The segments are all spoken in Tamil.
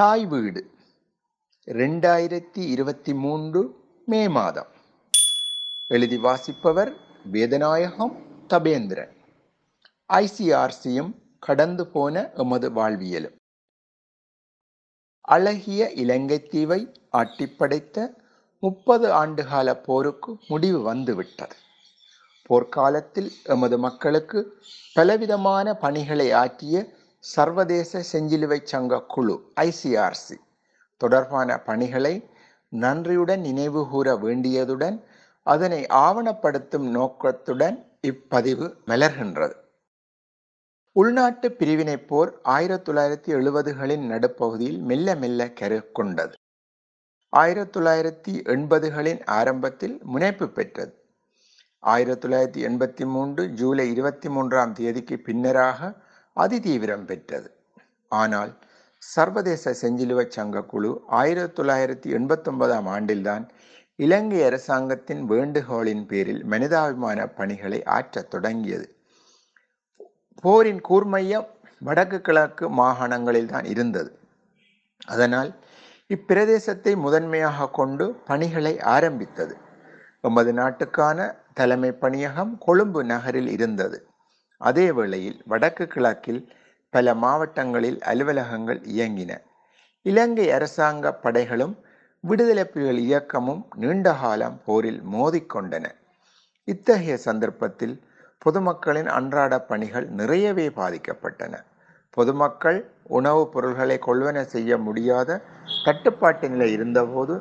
தாய் வீடு. ரெண்டாயிரத்தி இருபத்தி மூன்று மே மாதம். எழுதி வாசிப்பவர் வேதநாயகம் தபேந்திரன். ஐசிஆர்சியும் கடந்து போன எமது வாழ்வியலும். அழகிய இலங்கை தீவை ஆட்டிப்படைத்த முப்பது ஆண்டுகால போருக்கு முடிவு வந்துவிட்டது. போர்க்காலத்தில் எமது மக்களுக்கு பலவிதமான பணிகளை ஆற்றிய சர்வதேச செஞ்சிலுவை சங்க குழு ஐசிஆர்சி தொடர்பான பணிகளை நன்றியுடன் நினைவு கூற வேண்டியதுடன் அதனை ஆவணப்படுத்தும் நோக்கத்துடன் இப்பதிவு மலர்கின்றது. உள்நாட்டு பிரிவினை போர் ஆயிரத்தி தொள்ளாயிரத்தி எழுபதுகளின் நடுப்பகுதியில் மெல்ல மெல்ல கரு கொண்டது ஆயிரத்தி தொள்ளாயிரத்தி எண்பதுகளின் ஆரம்பத்தில் முனைப்பு பெற்றது. ஆயிரத்தி தொள்ளாயிரத்தி எண்பத்தி மூன்று ஜூலை இருபத்தி மூன்றாம் தேதிக்கு பின்னராக அதிதீவிரம் பெற்றது. ஆனால் சர்வதேச செஞ்சிலுவை சங்க குழு ஆயிரத்தி தொள்ளாயிரத்தி எண்பத்தொன்பதாம் ஆண்டில்தான் இலங்கை அரசாங்கத்தின் வேண்டுகோளின் பேரில் மனிதாபிமான பணிகளை ஆற்றத் தொடங்கியது. போரின் கூர்மையம் வடக்கு கிழக்கு மாகாணங்களில் தான் இருந்தது. அதனால் இப்பிரதேசத்தை முதன்மையாக கொண்டு பணிகளை ஆரம்பித்தது. எமது நாட்டுக்கான தலைமை பணியகம் கொழும்பு நகரில் இருந்தது. அதே வேளையில் வடக்கு கிழக்கில் பல மாவட்டங்களில் அலுவலகங்கள் இயங்கின. இலங்கை அரசாங்க படைகளும் விடுதலை புலிகள் இயக்கமும் நீண்டகாலம் போரில் மோதிக்கொண்டன. இத்தகைய சந்தர்ப்பத்தில் பொதுமக்களின் அன்றாட பணிகள் நிறையவே பாதிக்கப்பட்டன. பொதுமக்கள் உணவுப் பொருள்களை கொள்வன செய்ய முடியாத தட்டுப்பாட்டு நிலை இருந்தபோது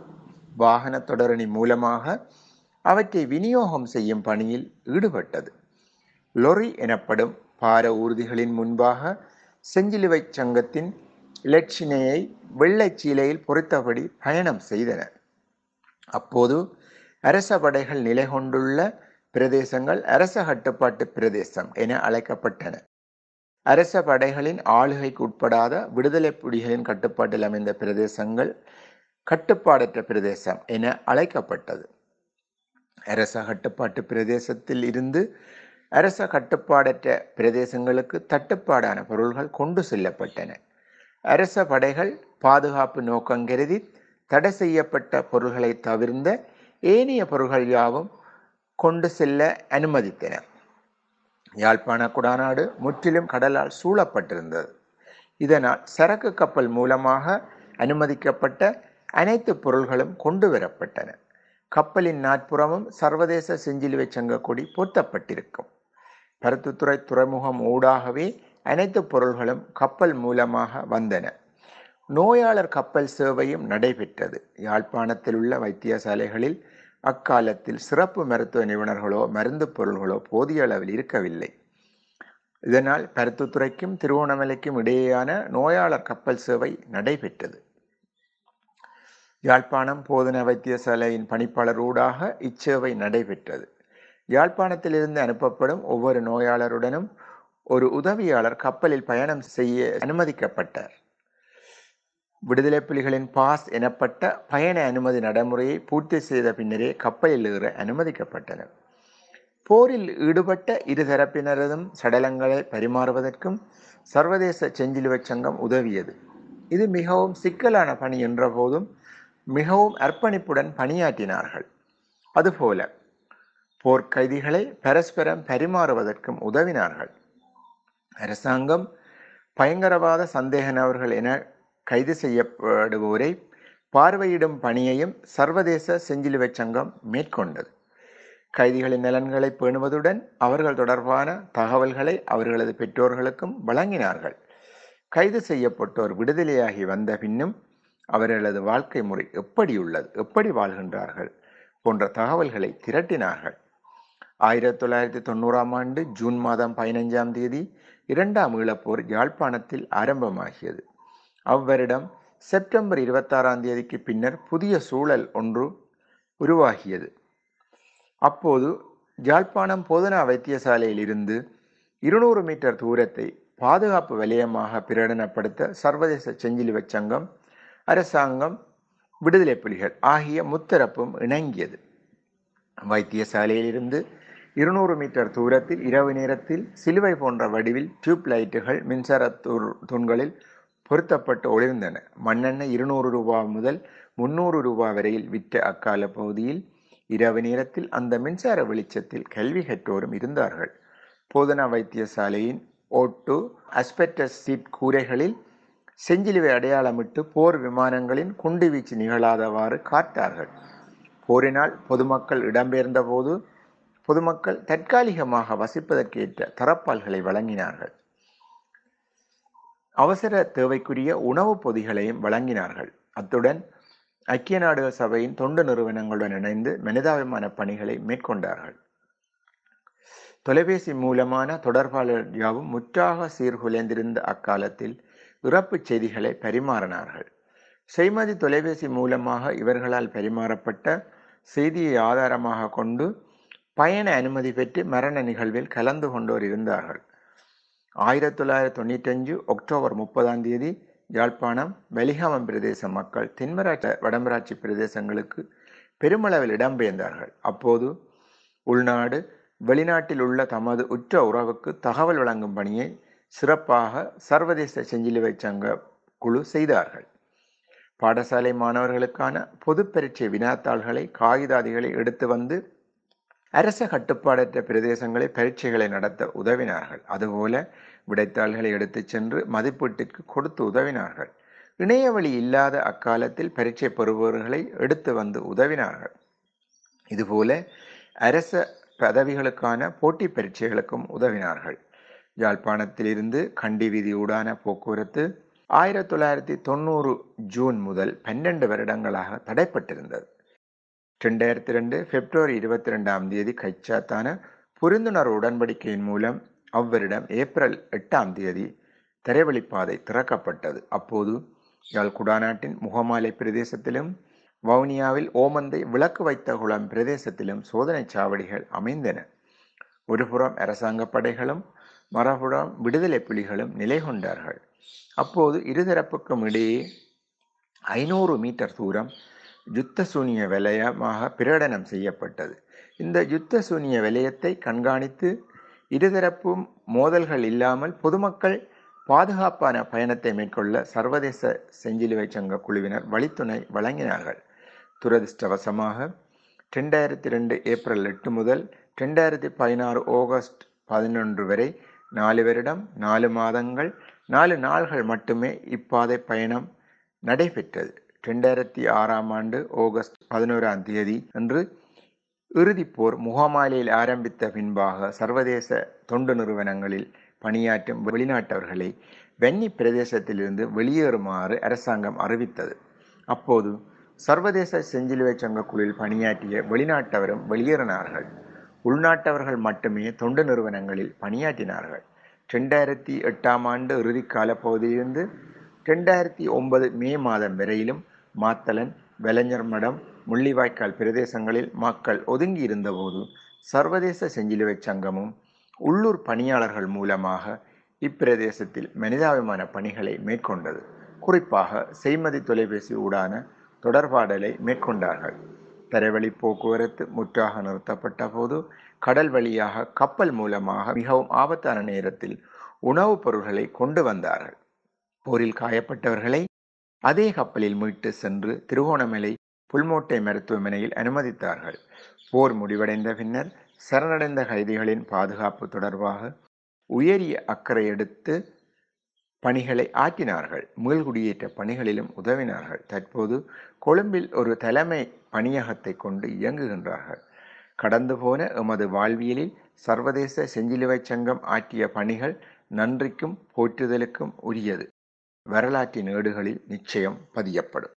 வாகன தொடரணி மூலமாக அவற்றை விநியோகம் செய்யும் பணியில் ஈடுபட்டது. லொரி எனப்படும் பார ஊர்திகளின் முன்பாக செஞ்சிலுவை சங்கத்தின் இலட்சினையை வெள்ளை சீலையில் பொறித்தபடி பயணம் செய்தன அப்போது அரச படைகள் நிலை கொண்டுள்ள பிரதேசங்கள் அரச கட்டுப்பாட்டு பிரதேசம் என அழைக்கப்பட்டன. அரச படைகளின் ஆளுகைக்கு உட்படாத விடுதலை புலிகளின் கட்டுப்பாட்டில் அமைந்த பிரதேசங்கள் கட்டுப்பாடற்ற பிரதேசம் என அழைக்கப்பட்டது. அரச கட்டுப்பாட்டு பிரதேசத்தில் இருந்து அரச கட்டுப்பாடற்ற பிரதேசங்களுக்கு தட்டுப்பாடான பொருள்கள் கொண்டு செல்லப்பட்டன. அரச படைகள் பாதுகாப்பு நோக்கம் கருதி தடை செய்யப்பட்ட பொருள்களை தவிர்ந்த ஏனைய பொருள்கள் யாவும் கொண்டு செல்ல அனுமதித்தன. யாழ்ப்பாண குடாநாடு முற்றிலும் கடலால் சூழப்பட்டிருந்தது. இதனால் சரக்கு கப்பல் மூலமாக அனுமதிக்கப்பட்ட அனைத்து பொருள்களும் கொண்டு வரப்பட்டன. கப்பலின் நாட்புறமும் சர்வதேச செஞ்சிலுவை சங்க கொடி பொருத்தப்பட்டிருக்கும். பருத்துத்துறை துறைமுகம் ஊடாகவே அனைத்து பொருள்களும் கப்பல் மூலமாக வந்தன. நோயாளர் கப்பல் சேவையும் நடைபெற்றது. யாழ்ப்பாணத்தில் உள்ள வைத்தியசாலைகளில் அக்காலத்தில் சிறப்பு மருத்துவ நிபுணர்களோ மருந்து பொருள்களோ போதிய அளவில் இருக்கவில்லை. இதனால் பருத்துத்துறைக்கும் திருவோணமலைக்கும் இடையேயான நோயாளர் கப்பல் சேவை நடைபெற்றது. யாழ்ப்பாணம் போதன வைத்தியசாலையின் பணிப்பாளர் ஊடாக இச்சேவை நடைபெற்றது. யாழ்ப்பாணத்திலிருந்து அனுப்பப்படும் ஒவ்வொரு நோயாளருடனும் ஒரு உதவியாளர் கப்பலில் பயணம் செய்ய அனுமதிக்கப்பட்டார். விடுதலை புலிகளின் பாஸ் எனப்பட்ட பயண அனுமதி நடைமுறையை பூர்த்தி செய்த பின்னரே கப்பலில் ஏற அனுமதிக்கப்பட்டனர். போரில் ஈடுபட்ட இருதரப்பினரதும் சடலங்களை பரிமாறுவதற்கும் சர்வதேச செஞ்சிலுவை சங்கம் உதவியது. இது மிகவும் சிக்கலான பணி என்ற போதும் மிகவும் அர்ப்பணிப்புடன் பணியாற்றினார்கள். அதுபோல போர்க்கைதிகளை பரஸ்பரம் பரிமாறுவதற்கும் உதவினார்கள். அரசாங்கம் பயங்கரவாத சந்தேக நபர்கள் என கைது செய்யப்படுவோரை பார்வையிடும் பணியையும் சர்வதேச செஞ்சிலுவை சங்கம் மேற்கொண்டது. கைதிகளின் நலன்களை பேணுவதுடன் அவர்கள் தொடர்பான தகவல்களை அவர்களது பெற்றோர்களுக்கும் வழங்கினார்கள். கைது செய்யப்பட்டோர் விடுதலையாகி வந்த பின்னும் அவர்களது வாழ்க்கை முறை எப்படி உள்ளது எப்படி வாழ்கின்றார்கள் போன்ற தகவல்களை திரட்டினார்கள். ஆயிரத்தி தொள்ளாயிரத்தி தொண்ணூறாம் ஆண்டு ஜூன் மாதம் பதினைஞ்சாம் தேதி இரண்டாம் ஈழப்போர் யாழ்ப்பாணத்தில் ஆரம்பமாகியது. அவ்வருடம் செப்டம்பர் இருபத்தாறாம் தேதிக்கு பின்னர் புதிய சூழல் ஒன்று உருவாகியது. அப்போது யாழ்ப்பாணம் போதனா வைத்தியசாலையில் இருந்து இருநூறு மீட்டர் தூரத்தை பாதுகாப்பு வலயமாக பிரகடனப்படுத்த சர்வதேச செஞ்சிலுவை சங்கம் அரசாங்கம் விடுதலை புலிகள் ஆகிய முத்தரப்பும் இணங்கியது. வைத்தியசாலையிலிருந்து இருநூறு மீட்டர் தூரத்தில் இரவு நேரத்தில் சிலுவை போன்ற வடிவில் டியூப் லைட்டுகள் மின்சார தூண்களில் பொருத்தப்பட்டு ஒளிர்ந்தன. மண்ணெண்ணெய் இருநூறு ரூபா முதல் முன்னூறு ரூபா வரையில் விற்ற அக்கால பகுதியில் இரவு நேரத்தில் அந்த மின்சார வெளிச்சத்தில் கல்வி கற்றோரும் இருந்தார்கள். போதனா வைத்தியசாலையின் ஓட்டு அஸ்பெட்டஸ் சீட் கூரைகளில் செஞ்சிலுவை அடையாளமிட்டு போர் விமானங்களின் குண்டுவீச்சு நிகழாதவாறு காட்டார்கள். போரினால் பொதுமக்கள் இடம்பெயர்ந்த போது பொதுமக்கள் தற்காலிகமாக வசிப்பதற்கேற்ற தரப்பால்களை வழங்கினார்கள். அவசர தேவைக்குரிய உணவுப் பொதிகளையும் வழங்கினார்கள். அத்துடன் ஐக்கிய நாடுகள் சபையின் தொண்டு நிறுவனங்களுடன் இணைந்து மனிதாபிமான பணிகளை மேற்கொண்டார்கள். தொலைபேசி மூலமான தொடர்பாளர் யாவும் முற்றாக சீர்குலைந்திருந்த அக்காலத்தில் இறப்புச் செய்திகளை பரிமாறினார்கள். செய்மதி தொலைபேசி மூலமாக இவர்களால் பரிமாறப்பட்ட செய்தியை ஆதாரமாக கொண்டு பயண அனுமதி பெற்று மரண நிகழ்வில் கலந்து கொண்டோர் இருந்தார்கள். ஆயிரத்தி தொள்ளாயிரத்தி தொண்ணூற்றஞ்சு அக்டோபர் முப்பதாம் தேதி யாழ்ப்பாணம் வெலிகாமம் பிரதேச மக்கள் தென்மராட்சி வடமராட்சி பிரதேசங்களுக்கு பெருமளவில் இடம்பெயர்ந்தார்கள். அப்போது உள்நாடு வெளிநாட்டில் உள்ள தமது உற்ற உறவுக்கு தகவல் வழங்கும் பணியை சிறப்பாக சர்வதேச செஞ்சிலுவை சங்க குழு செய்தார்கள். பாடசாலை மாணவர்களுக்கான பொது பரீட்சை வினாத்தாள்களை காகிதாதிகளை எடுத்து வந்து அரச கட்டுப்பாடற்ற பிரதேசங்களில் பரீட்சைகளை நடத்த உதவினார்கள். அதுபோல விடைத்தாள்களை எடுத்துச் சென்று மதிப்பீட்டுக்கு கொடுத்து உதவினார்கள். இணையவழி இல்லாத அக்காலத்தில் பரீட்சை பெறுபவர்களை எடுத்து வந்து உதவினார்கள். இதுபோல அரச பதவிகளுக்கான போட்டி பரீட்சைகளுக்கும் உதவினார்கள். யாழ்ப்பாணத்திலிருந்து கண்டி வீதியூடான போக்குவரத்து ஆயிரத்தி தொள்ளாயிரத்தி தொண்ணூறு ஜூன் முதல் பன்னெண்டு வருடங்களாக தடைப்பட்டிருந்தது. ரெண்டாயிரத்தி ரெண்டு பிப்ரவரி இருபத்தி ரெண்டாம் தேதி கைச்சாத்தான புரிந்துணர்வு உடன்படிக்கையின் மூலம் அவ்வரிடம் ஏப்ரல் எட்டாம் தேதி திரைவழிப்பாதை திறக்கப்பட்டது. அப்போது யாழ் குடாநாட்டின் முகமாலை பிரதேசத்திலும் வவுனியாவில் ஓமந்தை விளக்கு வைத்த குளம் பிரதேசத்திலும் சோதனை சாவடிகள் அமைந்தன. ஒருபுறம் அரசாங்க படைகளும் மறுபுறம் விடுதலை புலிகளும் நிலை கொண்டார்கள். அப்போது இருதரப்புக்கும் இடையே ஐநூறு மீட்டர் தூரம் யுத்த சூனிய வலயமாக பிரகடனம் செய்யப்பட்டது. இந்த யுத்த சூனிய வலயத்தை கண்காணித்து இருதரப்பும் மோதல்கள் இல்லாமல் பொதுமக்கள் பாதுகாப்பான பயணத்தை மேற்கொள்ள சர்வதேச செஞ்சிலுவை சங்க குழுவினர் வழித்துணை வழங்கினார்கள். துரதிருஷ்டவசமாக ரெண்டாயிரத்தி ரெண்டு ஏப்ரல் எட்டு முதல் ரெண்டாயிரத்தி பதினாறு ஆகஸ்ட் பதினொன்று வரை நாலு வருடம் நாலு மாதங்கள் நாலு நாள்கள் மட்டுமே இப்பாதை பயணம் நடைபெற்றது. ரெண்டாயிரத்தி ஆறாம் ஆண்டு ஆகஸ்ட் பதினோராம் தேதி அன்று இறுதிப்போர் முகாமாலையில் ஆரம்பித்த பின்பாக சர்வதேச தொண்டு நிறுவனங்களில் பணியாற்றும் வெளிநாட்டவர்களை வென்னி பிரதேசத்திலிருந்து வெளியேறுமாறு அரசாங்கம் அறிவித்தது. அப்போது சர்வதேச செஞ்சிலுவை சங்க குழுவில் பணியாற்றிய வெளிநாட்டவரும் வெளியேறினார்கள். உள்நாட்டவர்கள் மட்டுமே தொண்டு நிறுவனங்களில் பணியாற்றினார்கள். ரெண்டாயிரத்தி எட்டாம் ஆண்டு இறுதிக்கால பகுதியிலிருந்து ரெண்டாயிரத்தி ஒன்பது மே மாதம் வரையிலும் மாத்தலன் வெலஞ்சர் மடம் முள்ளிவாய்க்கால் பிரதேசங்களில் மக்கள் ஒதுங்கி இருந்தபோது சர்வதேச செஞ்சிலுவை சங்கமும் உள்ளூர் பணியாளர்கள் மூலமாக இப்பிரதேசத்தில் மனிதாபிமான பணிகளை மேற்கொண்டது. குறிப்பாக செய்மதி தொலைபேசி ஊடான தொடர்பாடலை மேற்கொண்டார்கள். தரைவழி போக்குவரத்து முற்றாக நிறுத்தப்பட்ட போது கடல் வழியாக கப்பல் மூலமாக மிகவும் ஆபத்தான நேரத்தில் உணவுப் பொருள்களை கொண்டு வந்தார்கள். போரில் காயப்பட்டவர்களை அதே கப்பலில் மீட்டு சென்று திருகோணமலை புல்மோட்டை மருத்துவமனையில் அனுமதித்தார்கள். போர் முடிவடைந்த பின்னர் சரணடைந்த கைதிகளின் பாதுகாப்பு தொடர்பாக உயரிய அக்கறை எடுத்து பணிகளை ஆற்றினார்கள். மீள்குடியேற்ற பணிகளிலும் உதவினார்கள். தற்போது கொழும்பில் ஒரு தலைமை பணியகத்தை கொண்டு இயங்குகின்றார்கள். கடந்து போன எமது வாழ்வியலில் சர்வதேச செஞ்சிலுவை சங்கம் ஆற்றிய பணிகள் நன்றிக்கும் போற்றுதலுக்கும் உரியது. வரலாற்றின் ஏடுகளில் நிச்சயம் பதியப்படும்.